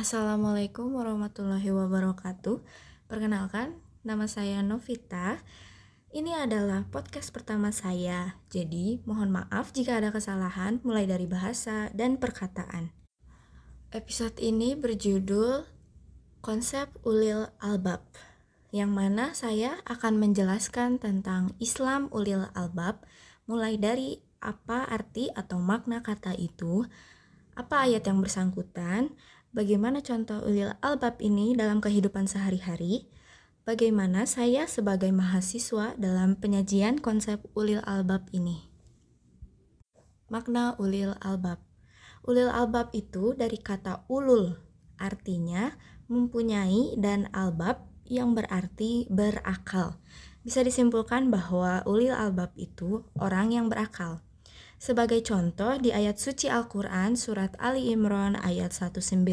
Assalamualaikum warahmatullahi wabarakatuh. Perkenalkan, nama saya Novita. Ini adalah podcast pertama saya, jadi mohon maaf jika ada kesalahan mulai dari bahasa dan perkataan. Episode ini berjudul Konsep Ulil Albab, yang mana saya akan menjelaskan tentang Islam Ulil Albab, mulai dari apa arti atau makna kata itu, apa ayat yang bersangkutan, bagaimana contoh ulil albab ini dalam kehidupan sehari-hari, bagaimana saya sebagai mahasiswa dalam penyajian konsep ulil albab ini. Makna ulil albab Ulil albab itu dari kata ulul, artinya mempunyai dan albab yang berarti berakal. Bisa disimpulkan bahwa ulil albab itu orang yang berakal. Sebagai contoh di ayat suci Al-Qur'an surat Ali Imran ayat 190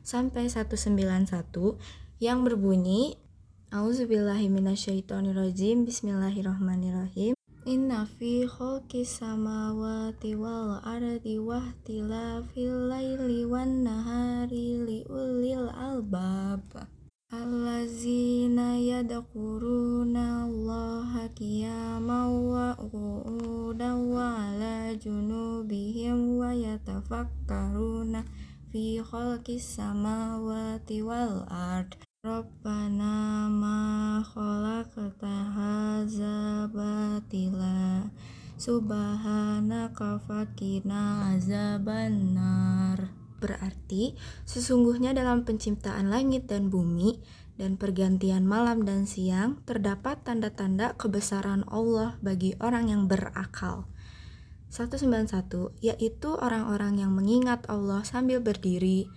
sampai 191 yang berbunyi Auzubillahiminasyaitonirrajim Bismillahirrahmanirrahim. Inna fi khalqis samawati wal ardi wahtilafil laili wan nahari liulil albab. Allazina yadkuruna allaha qiyaman wa junubihim wa yatafakkaruna fi khalqis samawati wal ard. Rabbana ma khalaqta hadza batila. Subhanaka faqina azabannar Berarti, sesungguhnya dalam penciptaan langit dan bumi dan pergantian malam dan siang terdapat tanda-tanda kebesaran Allah bagi orang yang berakal. 191 yaitu orang-orang yang mengingat Allah sambil berdiri,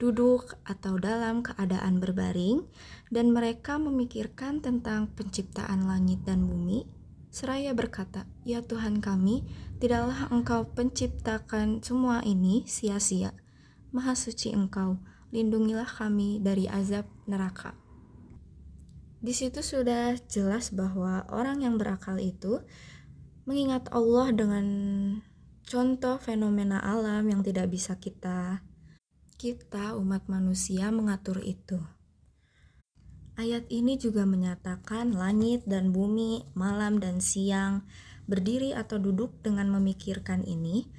duduk atau dalam keadaan berbaring dan mereka memikirkan tentang penciptaan langit dan bumi seraya berkata, "Ya Tuhan kami, tidaklah Engkau penciptakan semua ini sia-sia." Maha suci Engkau, lindungilah kami dari azab neraka. Di situ sudah jelas bahwa orang yang berakal itu mengingat Allah dengan contoh fenomena alam yang tidak bisa kita kita umat manusia mengatur itu. Ayat ini juga menyatakan langit dan bumi, malam dan siang, berdiri atau duduk dengan memikirkan ini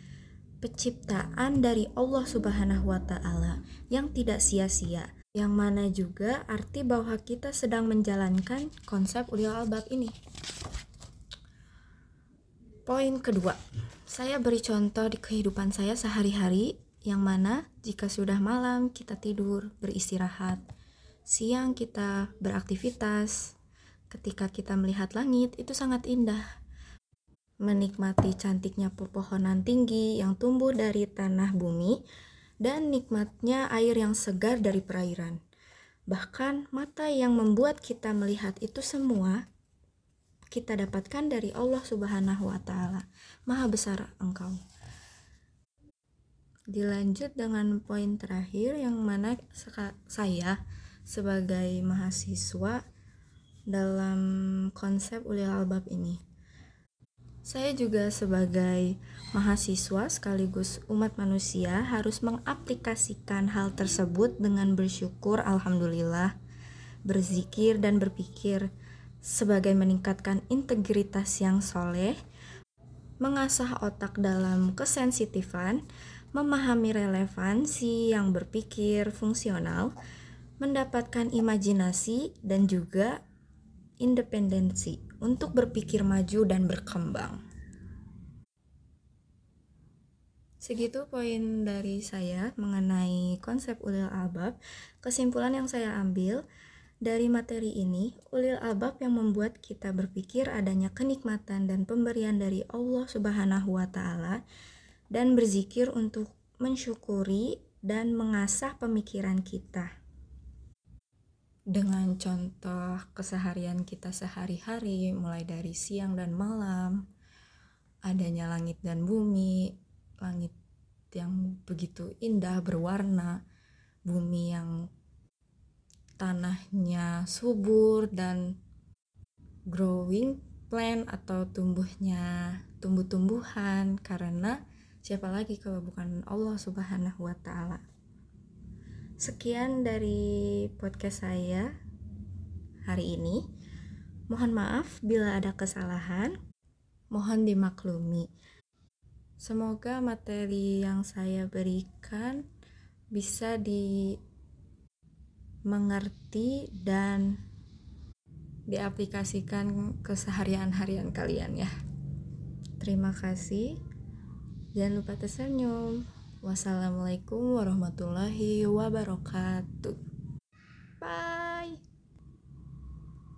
penciptaan dari Allah Subhanahu wa taala yang tidak sia-sia. Yang mana juga arti bahwa kita sedang menjalankan konsep ulil albab ini. Poin kedua, saya beri contoh di kehidupan saya sehari-hari yang mana jika sudah malam kita tidur, beristirahat, siang kita beraktivitas, ketika kita melihat langit itu sangat indah menikmati cantiknya pepohonan tinggi yang tumbuh dari tanah bumi, dan nikmatnya air yang segar dari perairan. Bahkan mata yang membuat kita melihat itu semua kita dapatkan dari Allah Subhanahu wa taala. Maha besar Engkau. Dilanjut dengan poin terakhir yang mana saya sebagai mahasiswa dalam konsep ulil albab ini saya juga sebagai mahasiswa sekaligus umat manusia harus mengaplikasikan hal tersebut dengan bersyukur alhamdulillah, berzikir dan berpikir sebagai meningkatkan integritas yang soleh, mengasah otak dalam kesensitifan, memahami relevansi yang berpikir fungsional, mendapatkan imajinasi dan juga independensi untuk berpikir maju dan berkembang. Segitu poin dari saya mengenai konsep ulil albab. Kesimpulan yang saya ambil dari materi ini, ulil albab yang membuat kita berpikir adanya kenikmatan dan pemberian dari Allah Subhanahu wa taala dan berzikir untuk mensyukuri dan mengasah pemikiran kita. Dengan contoh keseharian kita sehari-hari, mulai dari siang dan malam, adanya langit dan bumi, langit yang begitu indah, berwarna, bumi yang tanahnya subur dan growing plant atau tumbuhnya tumbuh-tumbuhan karena siapa lagi kalau bukan Allah Subhanahu wa taala. Sekian dari podcast saya hari ini. Mohon maaf bila ada kesalahan. Mohon dimaklumi. Semoga materi yang saya berikan bisa dimengerti dan diaplikasikan keseharian-harian kalian ya. Terima kasih. Jangan lupa tersenyum. Wassalamualaikum warahmatullahi wabarakatuh.